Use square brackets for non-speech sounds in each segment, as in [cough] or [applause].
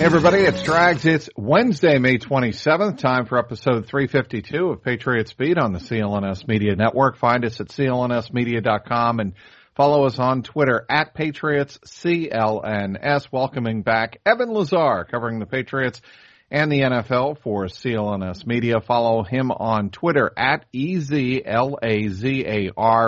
Hey everybody, it's Drags. It's Wednesday, May 27th. Time for episode 352 of Patriot Speed on the CLNS Media Network. Find us at clnsmedia.com and follow us on Twitter at Patriots CLNS. Welcoming back Evan Lazar covering the Patriots and the NFL for CLNS Media. Follow him on Twitter at E-Z-L-A-Z-A-R.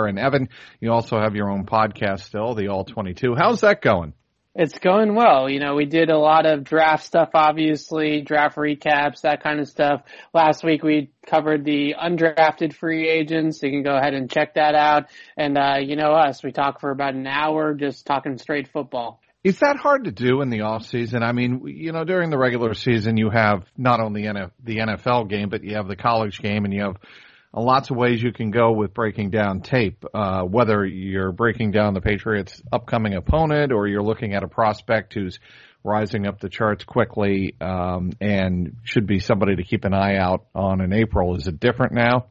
And Evan, you also have your own podcast still, the All 22. How's that going? It's going well. You know, we did a lot of draft stuff, obviously, draft recaps, that kind of stuff. Last week we covered the undrafted free agents. You can go ahead and check that out. And, uh, you know us, we talk for about an hour just talking straight football. Is that hard to do in the off season? I mean, you know, during the regular season, you have not only the NFL game, but you have the college game and you have lots of ways you can go with breaking down tape. Uh, whether you're breaking down the Patriots' upcoming opponent or you're looking at a prospect who's rising up the charts quickly um, and should be somebody to keep an eye out on in April. Is it different now?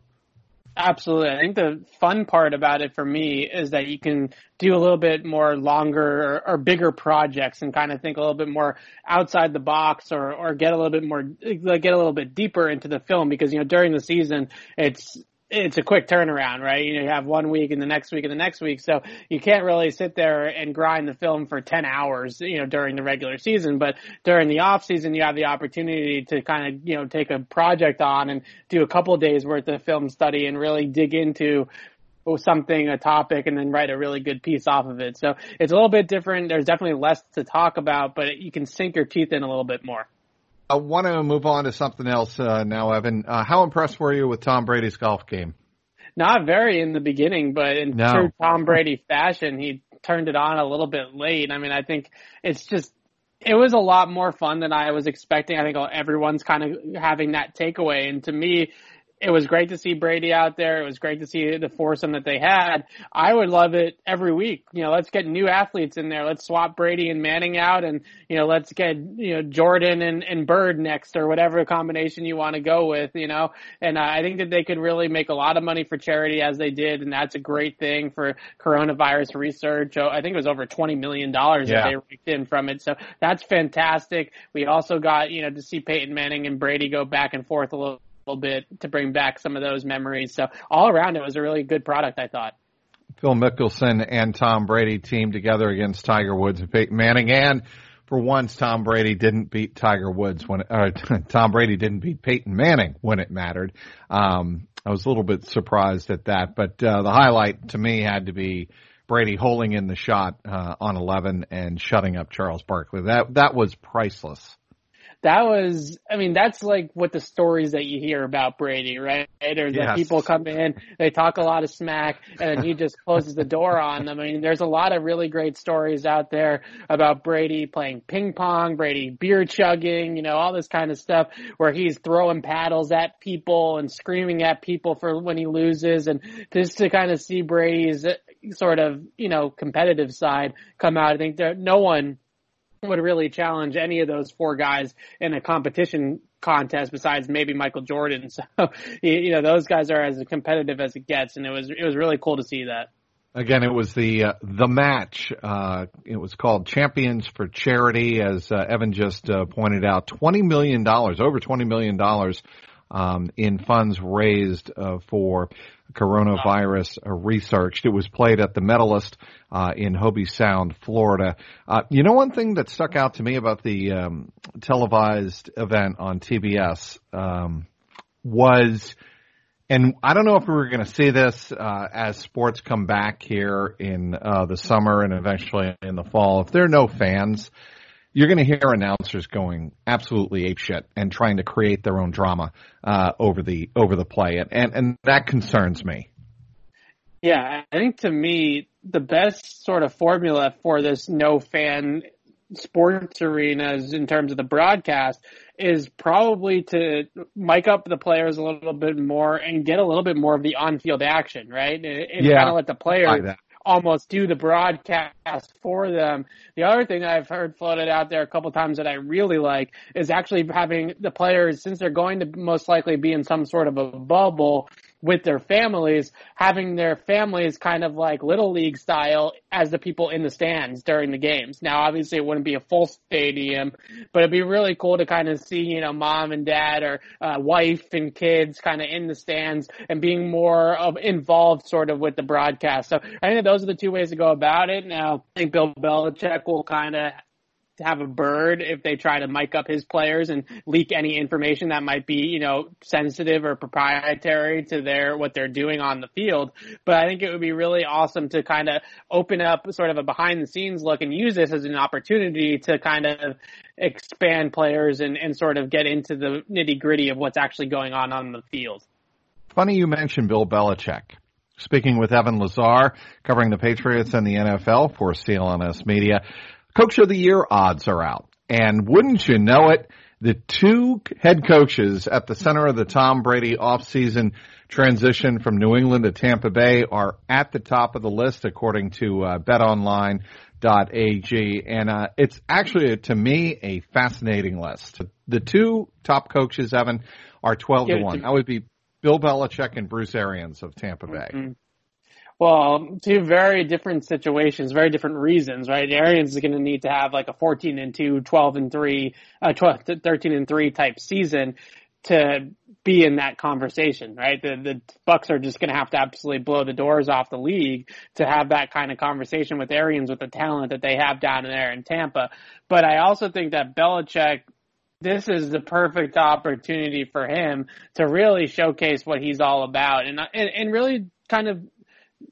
Absolutely. I think the fun part about it for me is that you can do a little bit more longer or, or, bigger projects and kind of think a little bit more outside the box or, or get a little bit more, get a little bit deeper into the film because, you know, during the season, it's, it's a quick turnaround, right? You know, you have one week and the next week and the next week. So you can't really sit there and grind the film for 10 hours, you know, during the regular season. But during the off season, you have the opportunity to kind of, you know, take a project on and do a couple days worth of film study and really dig into something, a topic, and then write a really good piece off of it. So it's a little bit different. There's definitely less to talk about, but you can sink your teeth in a little bit more. I want to move on to something else uh, now, Evan. Uh, how impressed were you with Tom Brady's golf game? Not very in the beginning, but in no. true Tom Brady fashion, he turned it on a little bit late. I mean, I think it's just it was a lot more fun than I was expecting. I think everyone's kind of having that takeaway, and to me, it was great to see Brady out there. It was great to see the foursome that they had. I would love it every week. You know, let's get new athletes in there. Let's swap Brady and Manning out and, you know, let's get, you know, Jordan and, and Bird next or whatever combination you want to go with, you know, and I think that they could really make a lot of money for charity as they did. And that's a great thing for coronavirus research. I think it was over $20 million yeah. that they raked in from it. So that's fantastic. We also got, you know, to see Peyton Manning and Brady go back and forth a little little bit to bring back some of those memories. So all around, it was a really good product, I thought. Phil Mickelson and Tom Brady teamed together against Tiger Woods and Peyton Manning. And for once, Tom Brady didn't beat Tiger Woods when, uh, [laughs] Tom Brady didn't beat Peyton Manning when it mattered. Um, I was a little bit surprised at that, but, uh, the highlight to me had to be Brady holding in the shot, uh, on 11 and shutting up Charles Barkley. That, that was priceless that was, I mean, that's like what the stories that you hear about Brady, right? Or yes. that people come in, they talk a lot of smack, and then he just [laughs] closes the door on them. I mean, there's a lot of really great stories out there about Brady playing ping pong, Brady beer chugging, you know, all this kind of stuff where he's throwing paddles at people and screaming at people for when he loses, and just to kind of see Brady's sort of, you know, competitive side come out. I think there, no one would really challenge any of those four guys in a competition contest besides maybe Michael Jordan. [laughs] So, you know, those guys are as competitive as it gets. And it was, it was really cool to see that. Again, it was the uh, the match. Uh, it was called Champions for Charity, as uh, Evan just uh, pointed out. Twenty million dollars, over twenty million dollars, um, in funds raised uh, for coronavirus uh, researched. It was played at the Medalist uh, in Hobe Sound, Florida. Uh, you know, one thing that stuck out to me about the um, televised event on TBS um, was, and I don't know if we were going to see this uh, as sports come back here in uh, the summer and eventually in the fall. If there are no fans, you're going to hear announcers going absolutely apeshit and trying to create their own drama uh, over the over the play, and, and and that concerns me. Yeah, I think to me the best sort of formula for this no fan sports arenas in terms of the broadcast is probably to mic up the players a little bit more and get a little bit more of the on-field action, right? And yeah, kind of let the players almost do the broadcast for them. The other thing I've heard floated out there a couple times that I really like is actually having the players, since they're going to most likely be in some sort of a bubble, with their families, having their families kind of like little league style as the people in the stands during the games. Now, obviously it wouldn't be a full stadium, but it'd be really cool to kind of see, you know, mom and dad or uh, wife and kids kind of in the stands and being more of involved sort of with the broadcast. So I think those are the two ways to go about it. Now, I think Bill Belichick will kind of have a bird if they try to mic up his players and leak any information that might be, you know, sensitive or proprietary to their what they're doing on the field. But I think it would be really awesome to kind of open up sort of a behind the scenes look and use this as an opportunity to kind of expand players and, and sort of get into the nitty gritty of what's actually going on on the field. Funny you mentioned Bill Belichick. Speaking with Evan Lazar, covering the Patriots and the NFL for CLNS Media. Coach of the Year odds are out. And wouldn't you know it, the two head coaches at the center of the Tom Brady offseason transition from New England to Tampa Bay are at the top of the list according to uh, betonline.ag. And uh, it's actually, to me, a fascinating list. The two top coaches, Evan, are 12 to 1. That would be Bill Belichick and Bruce Arians of Tampa Bay. Mm-hmm. Well, two very different situations, very different reasons, right? Arians is going to need to have like a 14 and 2, 12 and 3, uh, 12, 13 and 3 type season to be in that conversation, right? The the Bucs are just going to have to absolutely blow the doors off the league to have that kind of conversation with Arians with the talent that they have down there in Tampa. But I also think that Belichick this is the perfect opportunity for him to really showcase what he's all about and and, and really kind of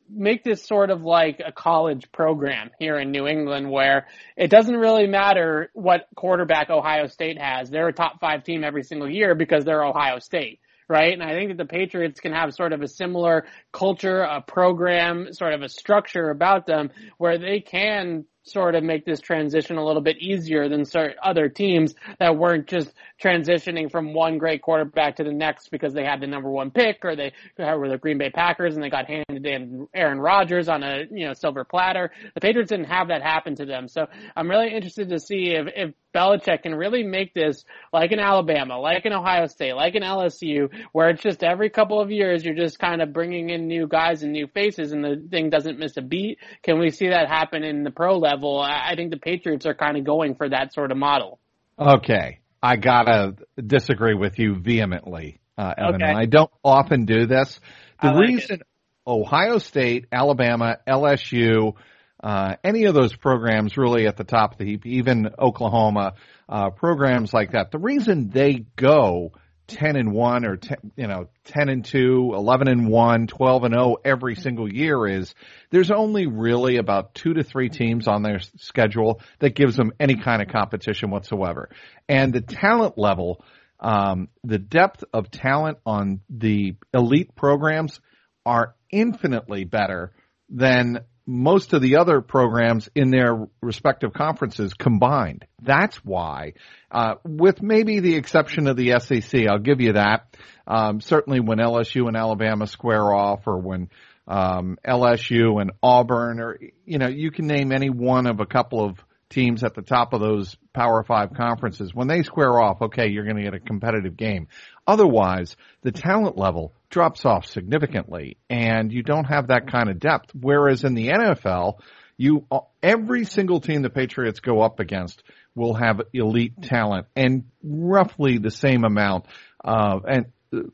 make this sort of like a college program here in New England where it doesn't really matter what quarterback Ohio State has. They're a top five team every single year because they're Ohio State. Right. And I think that the Patriots can have sort of a similar culture, a program, sort of a structure about them where they can sort of make this transition a little bit easier than certain other teams that weren't just transitioning from one great quarterback to the next because they had the number one pick or they were the Green Bay Packers and they got handed in Aaron Rodgers on a, you know, silver platter. The Patriots didn't have that happen to them. So I'm really interested to see if, if Belichick can really make this like an Alabama, like an Ohio State, like an LSU, where it's just every couple of years you're just kind of bringing in new guys and new faces and the thing doesn't miss a beat. Can we see that happen in the pro level? I think the Patriots are kind of going for that sort of model. Okay. I gotta disagree with you vehemently, uh, Evan. Okay. I don't often do this. The like reason it. Ohio State, Alabama, LSU, uh, any of those programs really at the top of the heap, even Oklahoma, uh, programs like that. The reason they go 10 and 1 or 10, you know, 10 and 2, 11 and 1, 12 and 0 every single year is there's only really about two to three teams on their schedule that gives them any kind of competition whatsoever. And the talent level, um, the depth of talent on the elite programs are infinitely better than most of the other programs in their respective conferences combined. That's why, uh, with maybe the exception of the SEC, I'll give you that. Um, certainly when LSU and Alabama square off or when um, LSU and Auburn or, you know, you can name any one of a couple of teams at the top of those Power Five conferences. When they square off, okay, you're going to get a competitive game. Otherwise, the talent level drops off significantly and you don't have that kind of depth. Whereas in the NFL, you, every single team the Patriots go up against will have elite talent and roughly the same amount, uh, and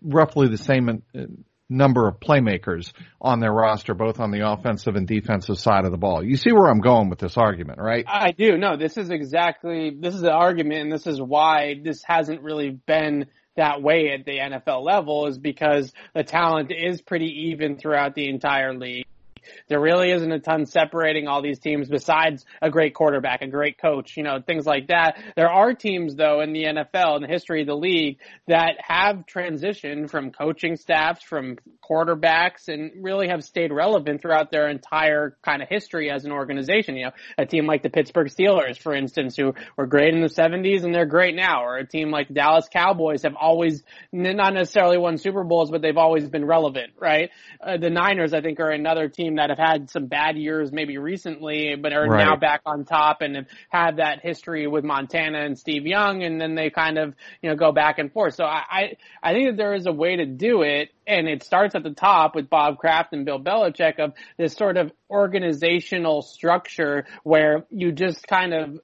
roughly the same number of playmakers on their roster, both on the offensive and defensive side of the ball. You see where I'm going with this argument, right? I do. No, this is exactly, this is the argument and this is why this hasn't really been that way at the NFL level is because the talent is pretty even throughout the entire league. There really isn't a ton separating all these teams besides a great quarterback, a great coach, you know, things like that. There are teams though in the NFL in the history of the league that have transitioned from coaching staffs, from quarterbacks and really have stayed relevant throughout their entire kind of history as an organization. You know, a team like the Pittsburgh Steelers, for instance, who were great in the 70s and they're great now, or a team like the Dallas Cowboys have always not necessarily won Super Bowls, but they've always been relevant, right? Uh, the Niners, I think, are another team that have had some bad years maybe recently, but are right. now back on top and have had that history with Montana and Steve Young, and then they kind of you know go back and forth. So I I, I think that there is a way to do it and it starts at the top with Bob Kraft and Bill Belichick of this sort of organizational structure where you just kind of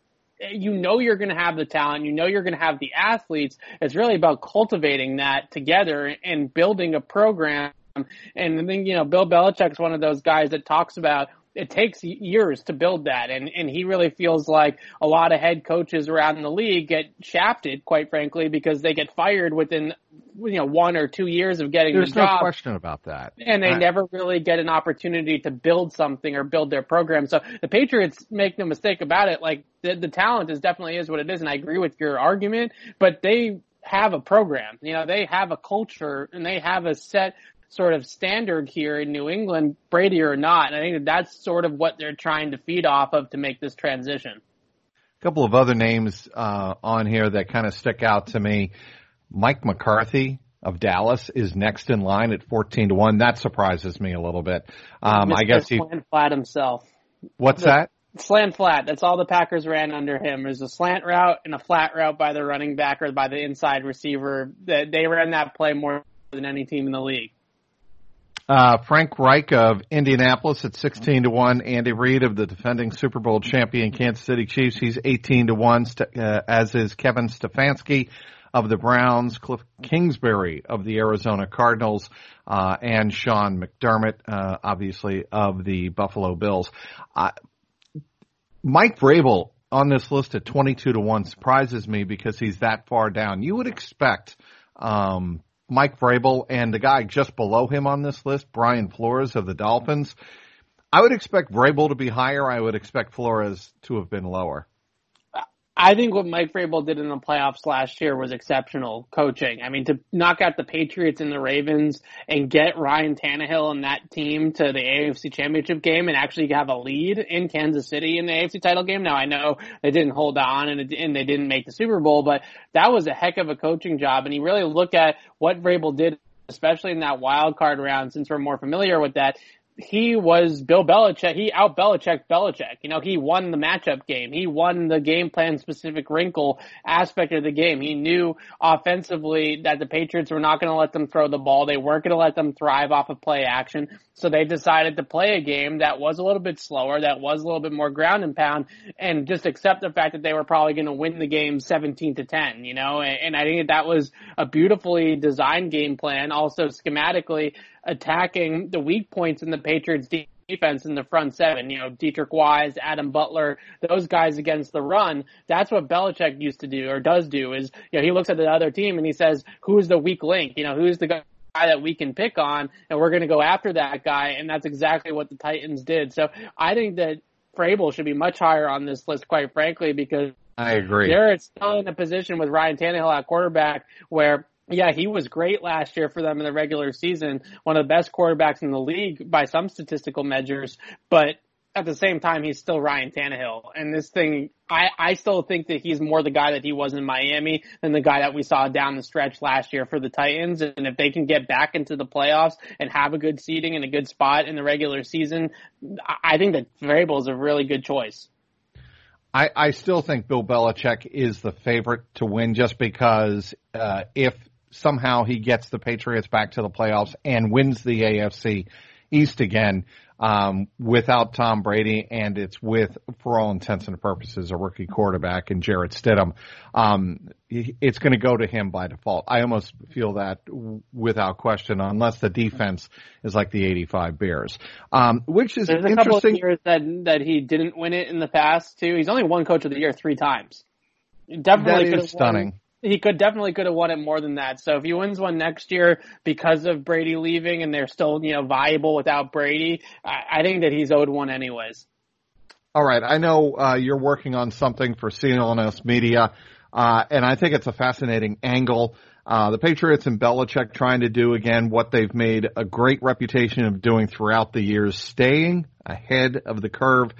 you know you're going to have the talent, you know you're going to have the athletes. It's really about cultivating that together and building a program. And I think, you know, Bill Belichick's one of those guys that talks about it takes years to build that and and he really feels like a lot of head coaches around the league get shafted quite frankly because they get fired within you know one or two years of getting There's the job. no question about that. And they I, never really get an opportunity to build something or build their program. So the Patriots make no mistake about it. Like the, the talent is definitely is what it is, and I agree with your argument. But they have a program. You know, they have a culture and they have a set sort of standard here in New England, Brady or not. And I think that that's sort of what they're trying to feed off of to make this transition. A couple of other names uh, on here that kind of stick out to me. Mike McCarthy of Dallas is next in line at 14 to 1. That surprises me a little bit. Um, I guess he slant flat himself. What's the, that? Slant flat. That's all the Packers ran under him. There's a slant route and a flat route by the running back or by the inside receiver. That They ran that play more than any team in the league. Uh, Frank Reich of Indianapolis at 16 to 1. Andy Reid of the defending Super Bowl champion Kansas City Chiefs. He's 18 to 1, uh, as is Kevin Stefanski of the Browns, Cliff Kingsbury of the Arizona Cardinals, uh, and Sean McDermott, uh, obviously of the Buffalo Bills. Uh, Mike Vrabel on this list at 22 to 1 surprises me because he's that far down. You would expect, um, Mike Vrabel and the guy just below him on this list, Brian Flores of the Dolphins. I would expect Vrabel to be higher. I would expect Flores to have been lower. I think what Mike Vrabel did in the playoffs last year was exceptional coaching. I mean, to knock out the Patriots and the Ravens and get Ryan Tannehill and that team to the AFC Championship game and actually have a lead in Kansas City in the AFC title game. Now I know they didn't hold on and, it, and they didn't make the Super Bowl, but that was a heck of a coaching job. And you really look at what Vrabel did especially in that wild card round, since we're more familiar with that, he was Bill Belichick. He out Belichick Belichick. You know, he won the matchup game. He won the game plan specific wrinkle aspect of the game. He knew offensively that the Patriots were not going to let them throw the ball. They weren't going to let them thrive off of play action. So they decided to play a game that was a little bit slower, that was a little bit more ground and pound, and just accept the fact that they were probably going to win the game 17 to 10, you know, and, I think that was a beautifully designed game plan. Also schematically, attacking the weak points in the Patriots defense in the front seven. You know, Deatrich Wise, Adam Butler, those guys against the run. That's what Belichick used to do or does do is, you know, he looks at the other team and he says, who's the weak link? You know, who's the guy that we can pick on and we're going to go after that guy. And that's exactly what the Titans did. So I think that Vrabel should be much higher on this list, quite frankly, because I agree. They're still in a position with Ryan Tannehill at quarterback where yeah, he was great last year for them in the regular season. One of the best quarterbacks in the league by some statistical measures, but at the same time, he's still Ryan Tannehill. And this thing, I, I still think that he's more the guy that he was in Miami than the guy that we saw down the stretch last year for the Titans. And if they can get back into the playoffs and have a good seating and a good spot in the regular season, I think that Vrabel is a really good choice. I, I still think Bill Belichick is the favorite to win just because uh, if somehow he gets the Patriots back to the playoffs and wins the AFC East again um, without Tom Brady, and it's with, for all intents and purposes, a rookie quarterback and Jarrett Stidham. Um, it's going to go to him by default. I almost feel that without question, unless the defense is like the '85 Bears, um, which is There's a couple of years that that he didn't win it in the past too. He's only won Coach of the Year three times. Definitely that is stunning. He could definitely could have won it more than that. So if he wins one next year because of Brady leaving and they're still, you know, viable without Brady, I, I think that he's owed one anyways. All right. I know uh, you're working on something for CLNS Media, uh, and I think it's a fascinating angle. Uh, the Patriots and Belichick trying to do again what they've made a great reputation of doing throughout the years, staying ahead of the curve.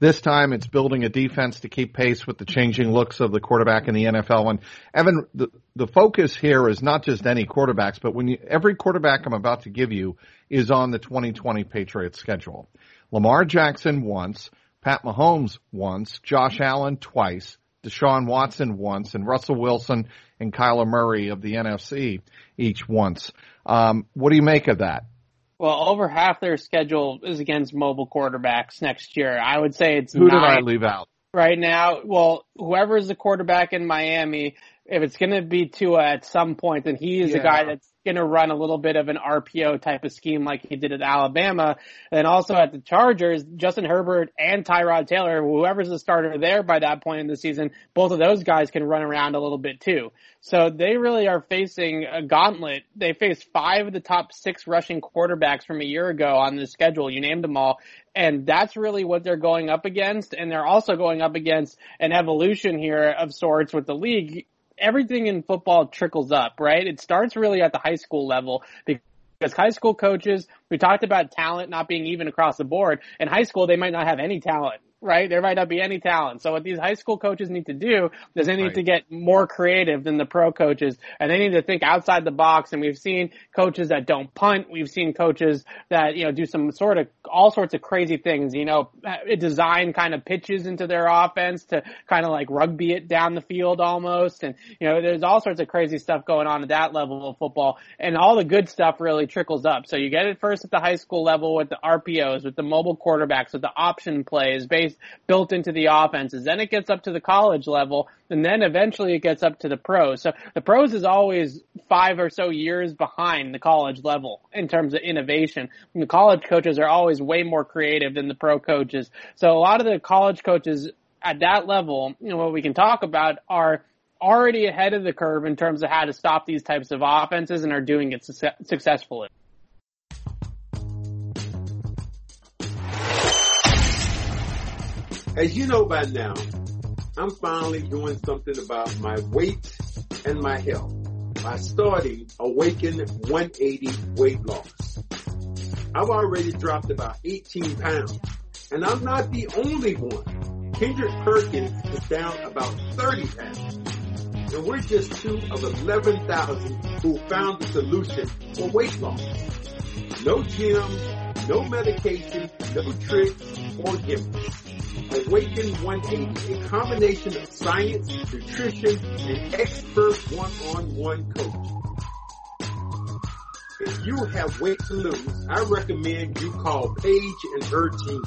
This time it's building a defense to keep pace with the changing looks of the quarterback in the NFL. And Evan, the, the focus here is not just any quarterbacks, but when you, every quarterback I'm about to give you is on the 2020 Patriots schedule. Lamar Jackson once, Pat Mahomes once, Josh Allen twice, Deshaun Watson once, and Russell Wilson and Kyler Murray of the NFC each once. Um, what do you make of that? Well, over half their schedule is against mobile quarterbacks next year. I would say it's who nine. did I leave out? Right now, well, whoever is the quarterback in Miami, if it's going to be Tua at some point, then he is yeah. the guy that's going to run a little bit of an RPO type of scheme like he did at Alabama. And also at the Chargers, Justin Herbert and Tyrod Taylor, whoever's the starter there by that point in the season, both of those guys can run around a little bit too. So they really are facing a gauntlet. They face five of the top six rushing quarterbacks from a year ago on the schedule. You named them all. And that's really what they're going up against. And they're also going up against an evolution here of sorts with the league everything in football trickles up, right? It starts really at the high school level because high school coaches, we talked about talent not being even across the board. In high school, they might not have any talent right? There might not be any talent. So what these high school coaches need to do is they need right. to get more creative than the pro coaches and they need to think outside the box. And we've seen coaches that don't punt. We've seen coaches that, you know, do some sort of all sorts of crazy things, you know, design kind of pitches into their offense to kind of like rugby it down the field almost. And, you know, there's all sorts of crazy stuff going on at that level of football and all the good stuff really trickles up. So you get it first at the high school level with the RPOs, with the mobile quarterbacks, with the option plays based built into the offenses. Then it gets up to the college level, and then eventually it gets up to the pros. So the pros is always five or so years behind the college level in terms of innovation. And the college coaches are always way more creative than the pro coaches. So a lot of the college coaches at that level, you know, what we can talk about are already ahead of the curve in terms of how to stop these types of offenses and are doing it su- successfully. As you know by now, I'm finally doing something about my weight and my health by starting Awaken 180 Weight Loss. I've already dropped about 18 pounds and I'm not the only one. Kendrick Perkins is down about 30 pounds. And we're just two of 11,000 who found the solution for weight loss. No gym, no medication, no tricks or gimmicks. Awaken 180, a combination of science, nutrition, and expert one-on-one coaching. If you have weight to lose, I recommend you call Paige and her team.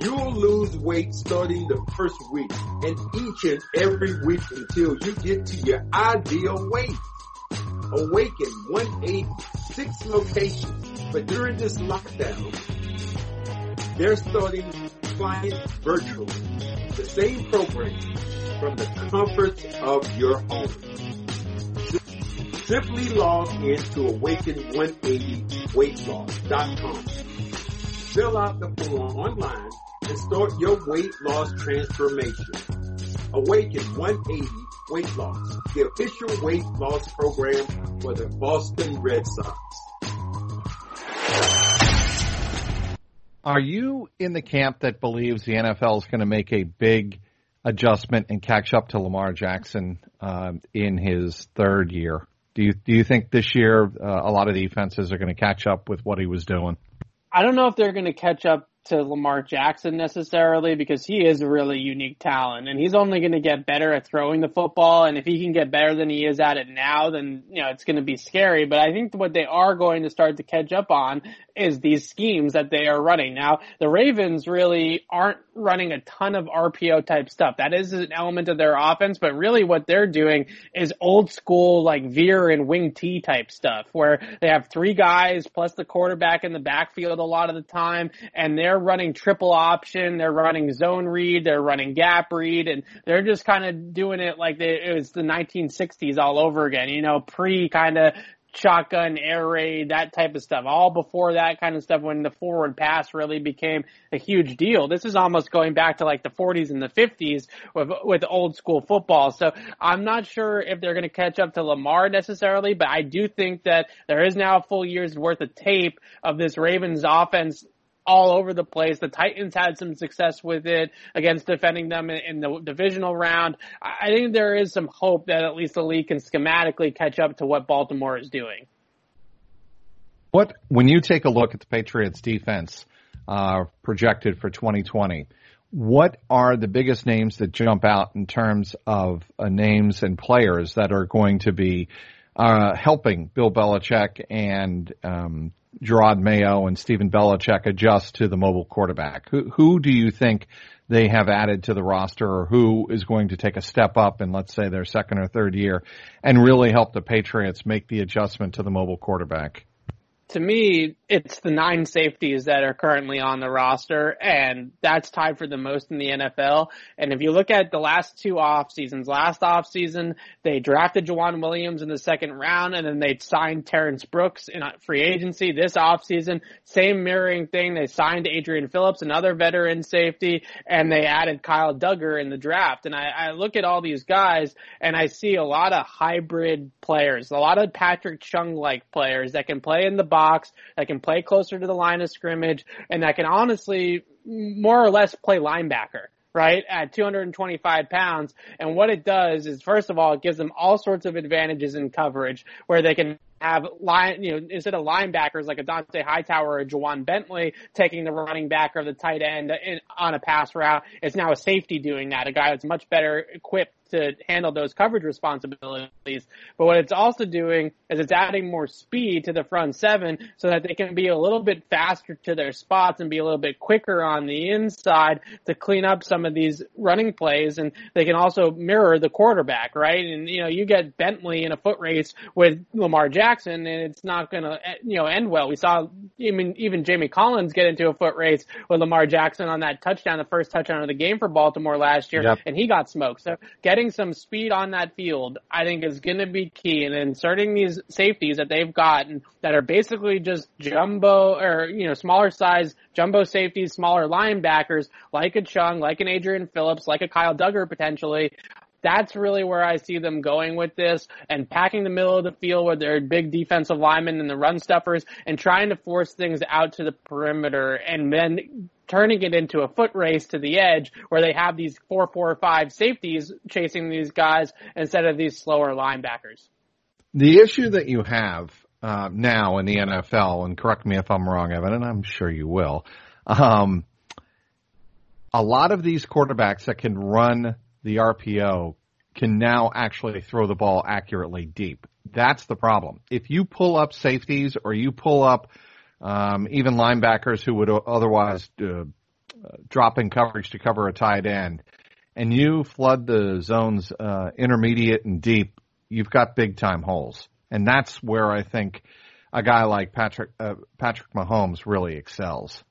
You'll lose weight starting the first week and each and every week until you get to your ideal weight. Awaken 180, six locations, but during this lockdown, they're starting clients virtually. The same program from the comfort of your home. Simply log in to awaken180weightloss.com. Fill out the form online and start your weight loss transformation. Awaken 180 Weight Loss, the official weight loss program for the Boston Red Sox. Are you in the camp that believes the NFL is going to make a big adjustment and catch up to Lamar Jackson um, in his third year? Do you do you think this year uh, a lot of defenses are going to catch up with what he was doing? I don't know if they're going to catch up to Lamar Jackson necessarily because he is a really unique talent and he's only going to get better at throwing the football. And if he can get better than he is at it now, then, you know, it's going to be scary. But I think what they are going to start to catch up on is these schemes that they are running. Now, the Ravens really aren't running a ton of RPO type stuff. That is an element of their offense, but really what they're doing is old school like veer and wing T type stuff where they have three guys plus the quarterback in the backfield a lot of the time and they're running triple option, they're running zone read, they're running gap read and they're just kind of doing it like they, it was the 1960s all over again, you know, pre kind of shotgun, air raid, that type of stuff. All before that kind of stuff when the forward pass really became a huge deal. This is almost going back to like the 40s and the 50s with, with old school football. So I'm not sure if they're going to catch up to Lamar necessarily, but I do think that there is now a full year's worth of tape of this Ravens offense all over the place. The Titans had some success with it against defending them in, the divisional round. I think there is some hope that at least the league can schematically catch up to what Baltimore is doing. What when you take a look at the Patriots defense, uh, projected for 2020. What are the biggest names that jump out in terms of uh, names and players that are going to be uh, helping Bill Belichick and um, Jerod Mayo and Stephen Belichick adjust to the mobile quarterback? Who, who do you think they have added to the roster or who is going to take a step up in, let's say, their second or third year and really help the Patriots make the adjustment to the mobile quarterback? to me, it's the nine safeties that are currently on the roster, and that's tied for the most in the NFL. And if you look at the last two off seasons, last off season, they drafted Joejuan Williams in the second round, and then they signed Terrence Brooks in free agency. This off season, same mirroring thing. They signed Adrian Phillips, another veteran safety, and they added Kyle Dugger in the draft. And I, I look at all these guys, and I see a lot of hybrid players, a lot of Patrick Chung like players that can play in the box, that can play closer to the line of scrimmage, and that can honestly more or less play linebacker right, at 225 pounds. And what it does is, first of all, it gives them all sorts of advantages in coverage where they can have line, you know, instead of linebackers like a Dont'a Hightower or Ja'Whaun Bentley taking the running back or the tight end in, on a pass route, it's now a safety doing that, a guy that's much better equipped to handle those coverage responsibilities. But what it's also doing is it's adding more speed to the front seven so that they can be a little bit faster to their spots and be a little bit quicker on the inside to clean up some of these running plays. And they can also mirror the quarterback, right? And, you know, you get Bentley in a foot race with Lamar Jackson and it's not going to, you know, end well. We saw even, even Jamie Collins get into a foot race with Lamar Jackson on that touchdown, the first touchdown of the game for Baltimore last year, yep. and he got smoked. So get getting some speed on that field, I think is going to be key. And inserting these safeties that they've gotten that are basically just jumbo or, you know, smaller size jumbo safeties, smaller linebackers like a Chung, like an Adrian Phillips, like a Kyle Dugger potentially. That's really where I see them going with this and packing the middle of the field with their big defensive linemen and the run stuffers and trying to force things out to the perimeter and then turning it into a foot race to the edge where they have these four, four, five safeties chasing these guys instead of these slower linebackers. The issue that you have uh, now in the NFL, and correct me if I'm wrong, Evan, and I'm sure you will. Um, a lot of these quarterbacks that can run the RPO can now actually throw the ball accurately deep. That's the problem. If you pull up safeties or you pull up um, even linebackers who would otherwise uh, drop in coverage to cover a tight end, and you flood the zones uh, intermediate and deep, you've got big time holes, and that's where I think a guy like Patrick uh, Patrick Mahomes really excels.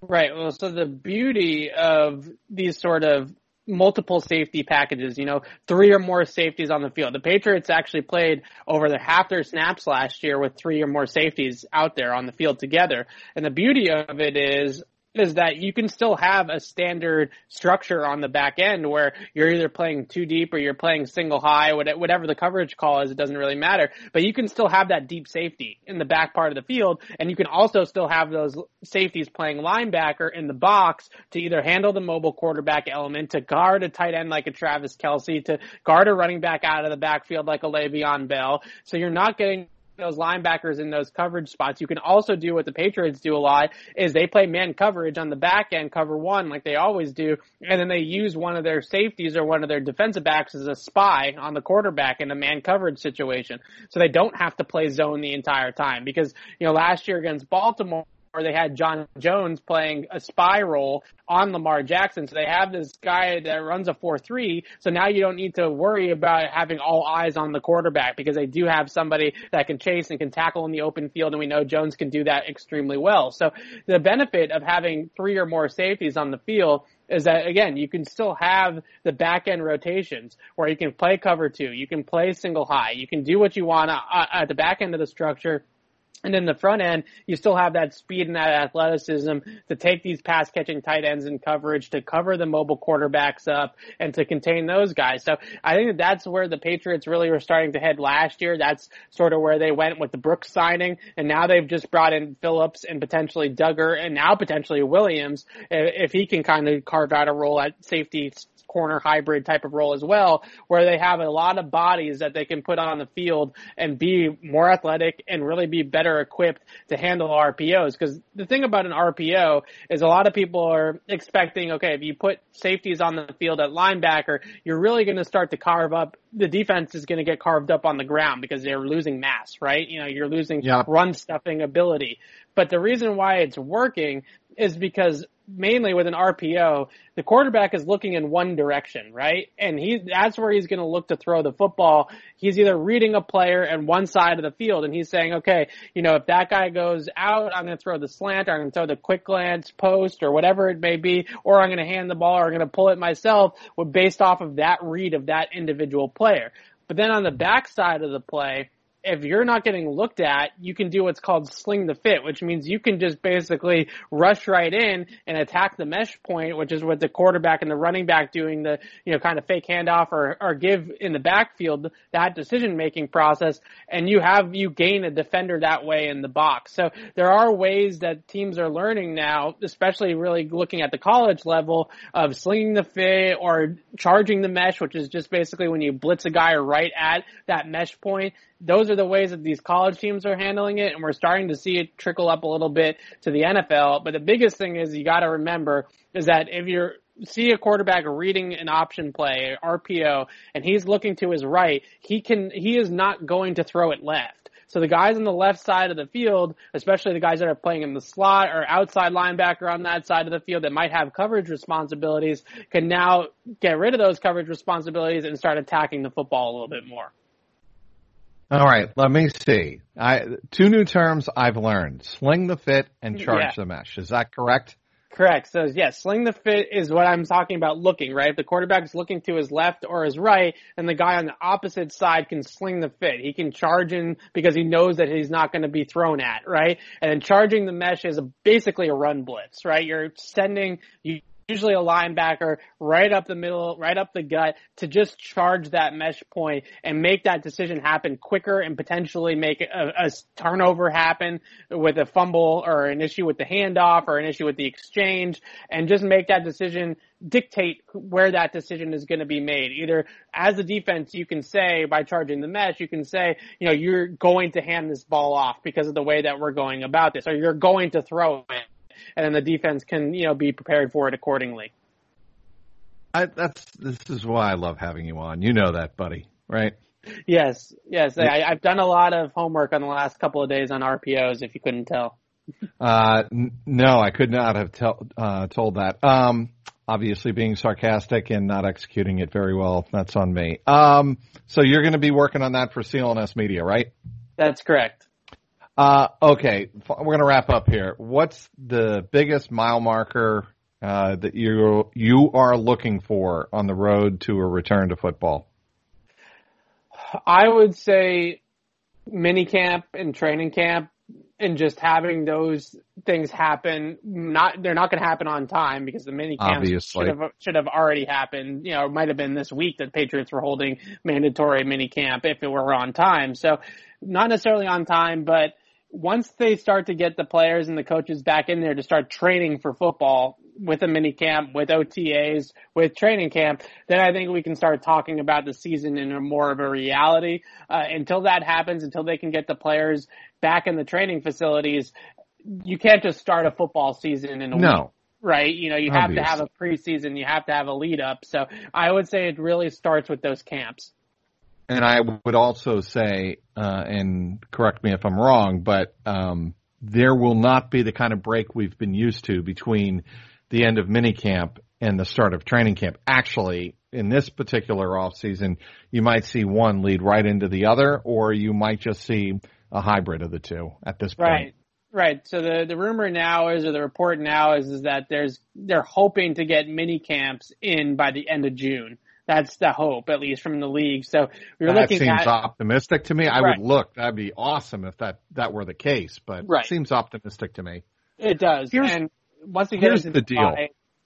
Right. Well, so the beauty of these sort of multiple safety packages, you know, three or more safeties on the field. The Patriots actually played over the half their snaps last year with three or more safeties out there on the field together. And the beauty of it is is that you can still have a standard structure on the back end where you're either playing two deep or you're playing single high, whatever the coverage call is, it doesn't really matter. But you can still have that deep safety in the back part of the field, and you can also still have those safeties playing linebacker in the box to either handle the mobile quarterback element, to guard a tight end like a Travis Kelce, to guard a running back out of the backfield like a Le'Veon Bell. So you're not getting those linebackers in those coverage spots. You can also do what the Patriots do a lot is they play man coverage on the back end, cover one like they always do, and then they use one of their safeties or one of their defensive backs as a spy on the quarterback in a man coverage situation. So they don't have to play zone the entire time because, you know, last year against Baltimore, or they had John Jones playing a spy role on Lamar Jackson. So they have this guy that runs a 4-3. So now you don't need to worry about having all eyes on the quarterback because they do have somebody that can chase and can tackle in the open field. And we know Jones can do that extremely well. So the benefit of having three or more safeties on the field is that again, you can still have the back end rotations where you can play cover two, you can play single high, you can do what you want uh, uh, at the back end of the structure and in the front end, you still have that speed and that athleticism to take these pass catching tight ends in coverage, to cover the mobile quarterbacks up, and to contain those guys. So I think that that's where the Patriots really were starting to head last year. That's sort of where they went with the Brooks signing, and now they've just brought in Phillips and potentially Dugger, and now potentially Williams, if he can kind of carve out a role at safety corner hybrid type of role as well, where they have a lot of bodies that they can put on the field and be more athletic and really be better equipped to handle RPOs. Because the thing about an RPO is a lot of people are expecting, okay, if you put safeties on the field at linebacker, you're really going to start to carve up. The defense is going to get carved up on the ground because they're losing mass, right? You know, you're losing yep. run stuffing ability. But the reason why it's working is because mainly with an RPO, the quarterback is looking in one direction, right? And he that's where he's going to look to throw the football. He's either reading a player and one side of the field and he's saying, okay, you know, if that guy goes out, I'm going to throw the slant, or I'm going to throw the quick glance post or whatever it may be, or I'm going to hand the ball or I'm going to pull it myself based off of that read of that individual player. But then on the backside of the play, if you're not getting looked at, you can do what's called sling the fit, which means you can just basically rush right in and attack the mesh point, which is what the quarterback and the running back doing the, you know, kind of fake handoff or, or give in the backfield, that decision making process. And you have, you gain a defender that way in the box. So there are ways that teams are learning now, especially really looking at the college level of slinging the fit or charging the mesh, which is just basically when you blitz a guy right at that mesh point those are the ways that these college teams are handling it, and we're starting to see it trickle up a little bit to the NFL. But the biggest thing is you got to remember is that if you're see a quarterback reading an option play, RPO, and he's looking to his right, he can he is not going to throw it left. So the guys on the left side of the field, especially the guys that are playing in the slot or outside linebacker on that side of the field that might have coverage responsibilities, can now get rid of those coverage responsibilities and start attacking the football a little bit more. All right, let me see. I, two new terms I've learned: sling the fit and charge yeah. the mesh. Is that correct? Correct. So yes, yeah, sling the fit is what I'm talking about looking, right? If the is looking to his left or his right, and the guy on the opposite side can sling the fit. He can charge in because he knows that he's not going to be thrown at, right? And then charging the mesh is a, basically a run blitz, right? You're sending, you usually a linebacker right up the middle, right up the gut to just charge that mesh point and make that decision happen quicker and potentially make a, a turnover happen with a fumble or an issue with the handoff or an issue with the exchange and just make that decision dictate where that decision is going to be made. Either as a defense, you can say by charging the mesh, you can say, you know, you're going to hand this ball off because of the way that we're going about this, or you're going to throw it and then the defense can you know be prepared for it accordingly. I, that's this is why I love having you on. You know that, buddy, right? Yes, yes. I, I've done a lot of homework on the last couple of days on RPOs. If you couldn't tell. [laughs] uh, n- no, I could not have tell, uh, told that. Um, obviously being sarcastic and not executing it very well. That's on me. Um, so you're going to be working on that for CLNS Media, right? That's correct. Uh, okay, we're going to wrap up here. What's the biggest mile marker uh, that you you are looking for on the road to a return to football? I would say mini camp and training camp and just having those things happen not they're not going to happen on time because the mini camps should have should have already happened you know it might have been this week that patriots were holding mandatory mini camp if it were on time so not necessarily on time but once they start to get the players and the coaches back in there to start training for football with a mini camp, with OTAs, with training camp, then I think we can start talking about the season in a more of a reality. Uh, until that happens, until they can get the players back in the training facilities, you can't just start a football season in a no. week right? You know, you have to have a preseason, you have to have a lead up. So I would say it really starts with those camps. And I would also say, uh, and correct me if I'm wrong, but um, there will not be the kind of break we've been used to between the end of minicamp and the start of training camp. Actually, in this particular offseason, you might see one lead right into the other, or you might just see a hybrid of the two at this point. Right. Right. So the the rumor now is, or the report now is, is that there's they're hoping to get mini camps in by the end of June. That's the hope, at least from the league. So we're that looking seems at, optimistic to me. I right. would look. That'd be awesome if that that were the case, but right. it seems optimistic to me. It does. Here's, and once get here's the deal.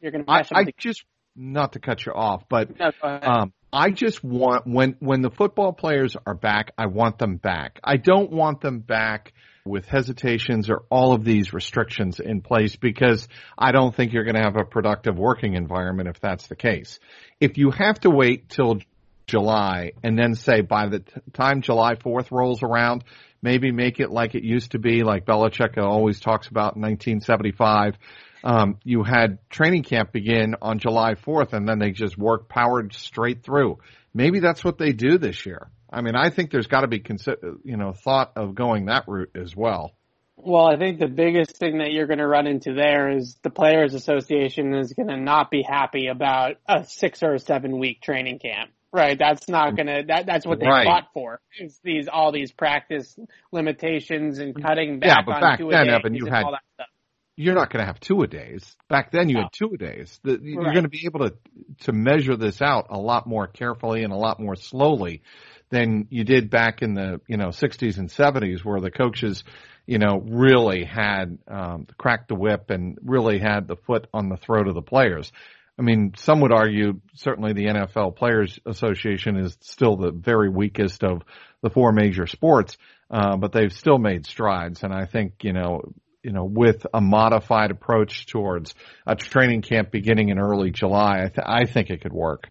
you're going to. I, I just not to cut you off, but no, um, I just want when when the football players are back, I want them back. I don't want them back with hesitations or all of these restrictions in place because I don't think you're going to have a productive working environment if that's the case. If you have to wait till July and then say by the time July 4th rolls around, maybe make it like it used to be, like Belichick always talks about in 1975. Um, you had training camp begin on July 4th and then they just work powered straight through. Maybe that's what they do this year. I mean, I think there's got to be, you know, thought of going that route as well. Well, I think the biggest thing that you're going to run into there is the Players Association is going to not be happy about a six or a seven week training camp. Right. That's not gonna, that, that's what they right. fought for. Is these, all these practice limitations and cutting back yeah, but back then, Evan, you had, you're not going to have two a days. Back then you no. had two a days. The. You're going to be able to, to measure this out a lot more carefully and a lot more slowly than you did back in the, you know, 60s and 70s where the coaches, you know, really had, um, cracked the whip and really had the foot on the throat of the players. I mean, some would argue certainly the NFL Players Association is still the very weakest of the four major sports, uh, but they've still made strides. And I think, you know, you know, with a modified approach towards a training camp beginning in early July, I, th- I think it could work.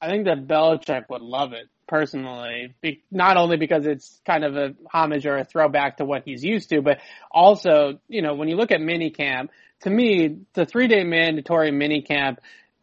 I think that Belichick would love it personally, be, not only because it's kind of a homage or a throwback to what he's used to, but also, you know, when you look at minicamp, to me, the three day mandatory minicamp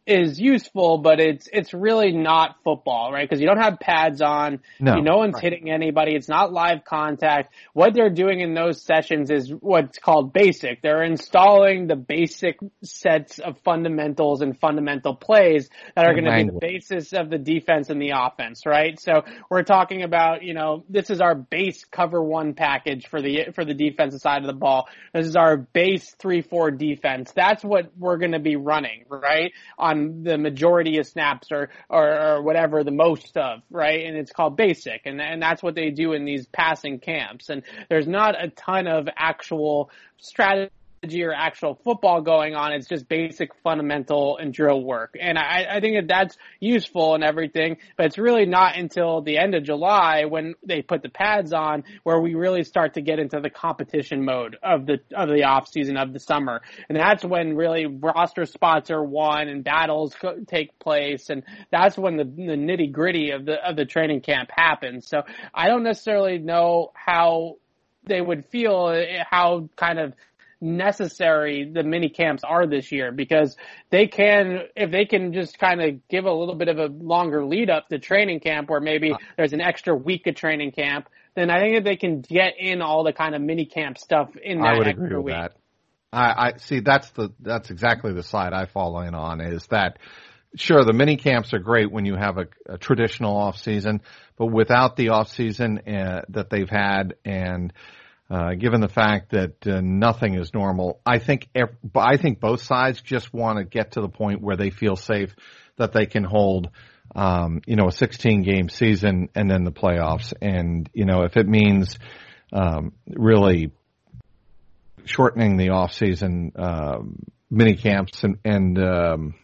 is useful, but it's it's really not football, right? Because you don't have pads on, no, no one's right. hitting anybody. It's not live contact. What they're doing in those sessions is what's called basic. They're installing the basic sets of fundamentals and fundamental plays that are going to be the basis of the defense and the offense, right? So we're talking about, you know, this is our base cover one package for the for the defensive side of the ball. This is our base three four defense. That's what we're going to be running, right? On on the majority of snaps or, or, or whatever the most of, right? And it's called basic. And, and that's what they do in these passing camps. And there's not a ton of actual strategy or actual football going on. It's just basic fundamental and drill work. And I, I think that that's useful and everything, but it's really not until the end of July when they put the pads on where we really start to get into the competition mode of the, of the off season of the summer. And that's when really roster spots are won and battles take place. And that's when the, the nitty gritty of the, of the training camp happens. So I don't necessarily know how they would feel how kind of necessary the mini camps are this year because they can, if they can just kind of give a little bit of a longer lead up to training camp where maybe uh. there's an extra week of training camp, then I think that they can get in all the kind of mini camp stuff in that I would agree with week. that. I, I see that's the, that's exactly the side I fall in on is that sure the mini camps are great when you have a, a traditional off season, but without the off season uh, that they've had and uh, given the fact that uh, nothing is normal. I think I think both sides just want to get to the point where they feel safe that they can hold, um, you know, a 16 game season and then the playoffs. And you know, if it means um, really shortening the off season uh, mini camps and and um,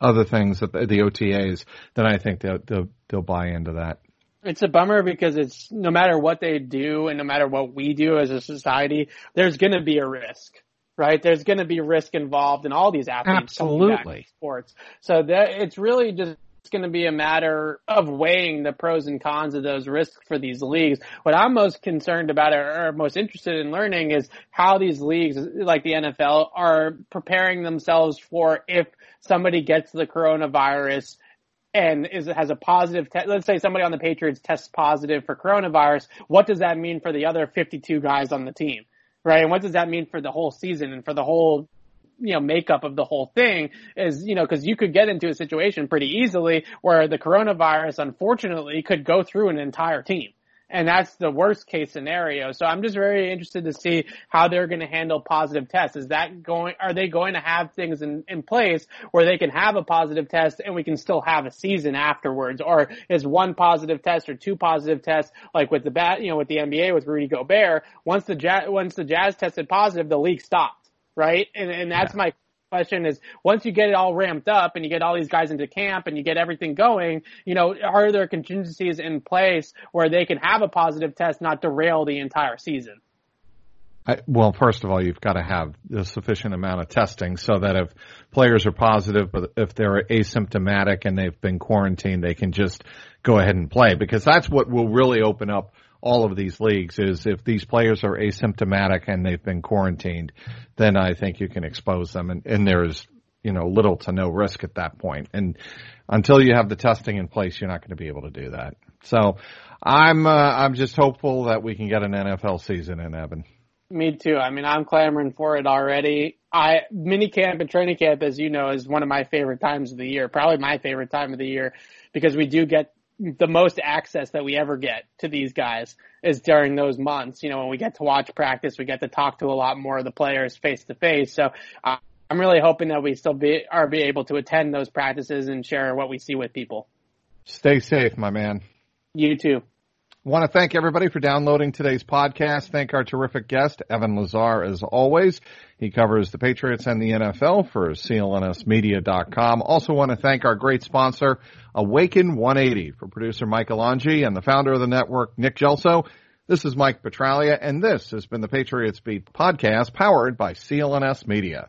other things that the, the OTAs, then I think they'll, they'll they'll buy into that. It's a bummer because it's no matter what they do and no matter what we do as a society, there's going to be a risk, right? There's going to be risk involved in all these athletes. Absolutely. Sports. So that it's really just going to be a matter of weighing the pros and cons of those risks for these leagues. What I'm most concerned about or, or most interested in learning is how these leagues, like the NFL, are preparing themselves for if somebody gets the coronavirus and is has a positive te- let's say somebody on the Patriots tests positive for coronavirus, what does that mean for the other 52 guys on the team? Right? And what does that mean for the whole season and for the whole you know, makeup of the whole thing is, you know, cause you could get into a situation pretty easily where the coronavirus, unfortunately, could go through an entire team and that's the worst case scenario. So I'm just very interested to see how they're going to handle positive tests. Is that going, are they going to have things in, in place where they can have a positive test and we can still have a season afterwards? Or is one positive test or two positive tests, like with the bat, you know, with the NBA with Rudy Gobert, once the Jazz, once the Jazz tested positive, the league stopped, right? And, and that's yeah. my question is once you get it all ramped up and you get all these guys into camp and you get everything going, you know, are there contingencies in place where they can have a positive test, not derail the entire season? I, well, first of all, you've got to have a sufficient amount of testing so that if players are positive, but if they're asymptomatic and they've been quarantined, they can just go ahead and play because that's what will really open up all of these leagues is if these players are asymptomatic and they've been quarantined, then I think you can expose them and, and there's, you know, little to no risk at that point. And until you have the testing in place, you're not going to be able to do that. So I'm, uh, I'm just hopeful that we can get an NFL season in Evan. Me too. I mean, I'm clamoring for it already. I mini camp and training camp, as you know, is one of my favorite times of the year. Probably my favorite time of the year because we do get the most access that we ever get to these guys is during those months. You know, when we get to watch practice, we get to talk to a lot more of the players face to face. So uh, I'm really hoping that we still be are be able to attend those practices and share what we see with people. Stay safe, my man. You too. Want to thank everybody for downloading today's podcast. Thank our terrific guest, Evan Lazar, as always. He covers the Patriots and the NFL for CLNSmedia.com. Also want to thank our great sponsor, Awaken 180, for producer Mike Alonji and the founder of the network, Nick Gelso. This is Mike Petraglia, and this has been the Patriots Beat podcast powered by CLNS Media.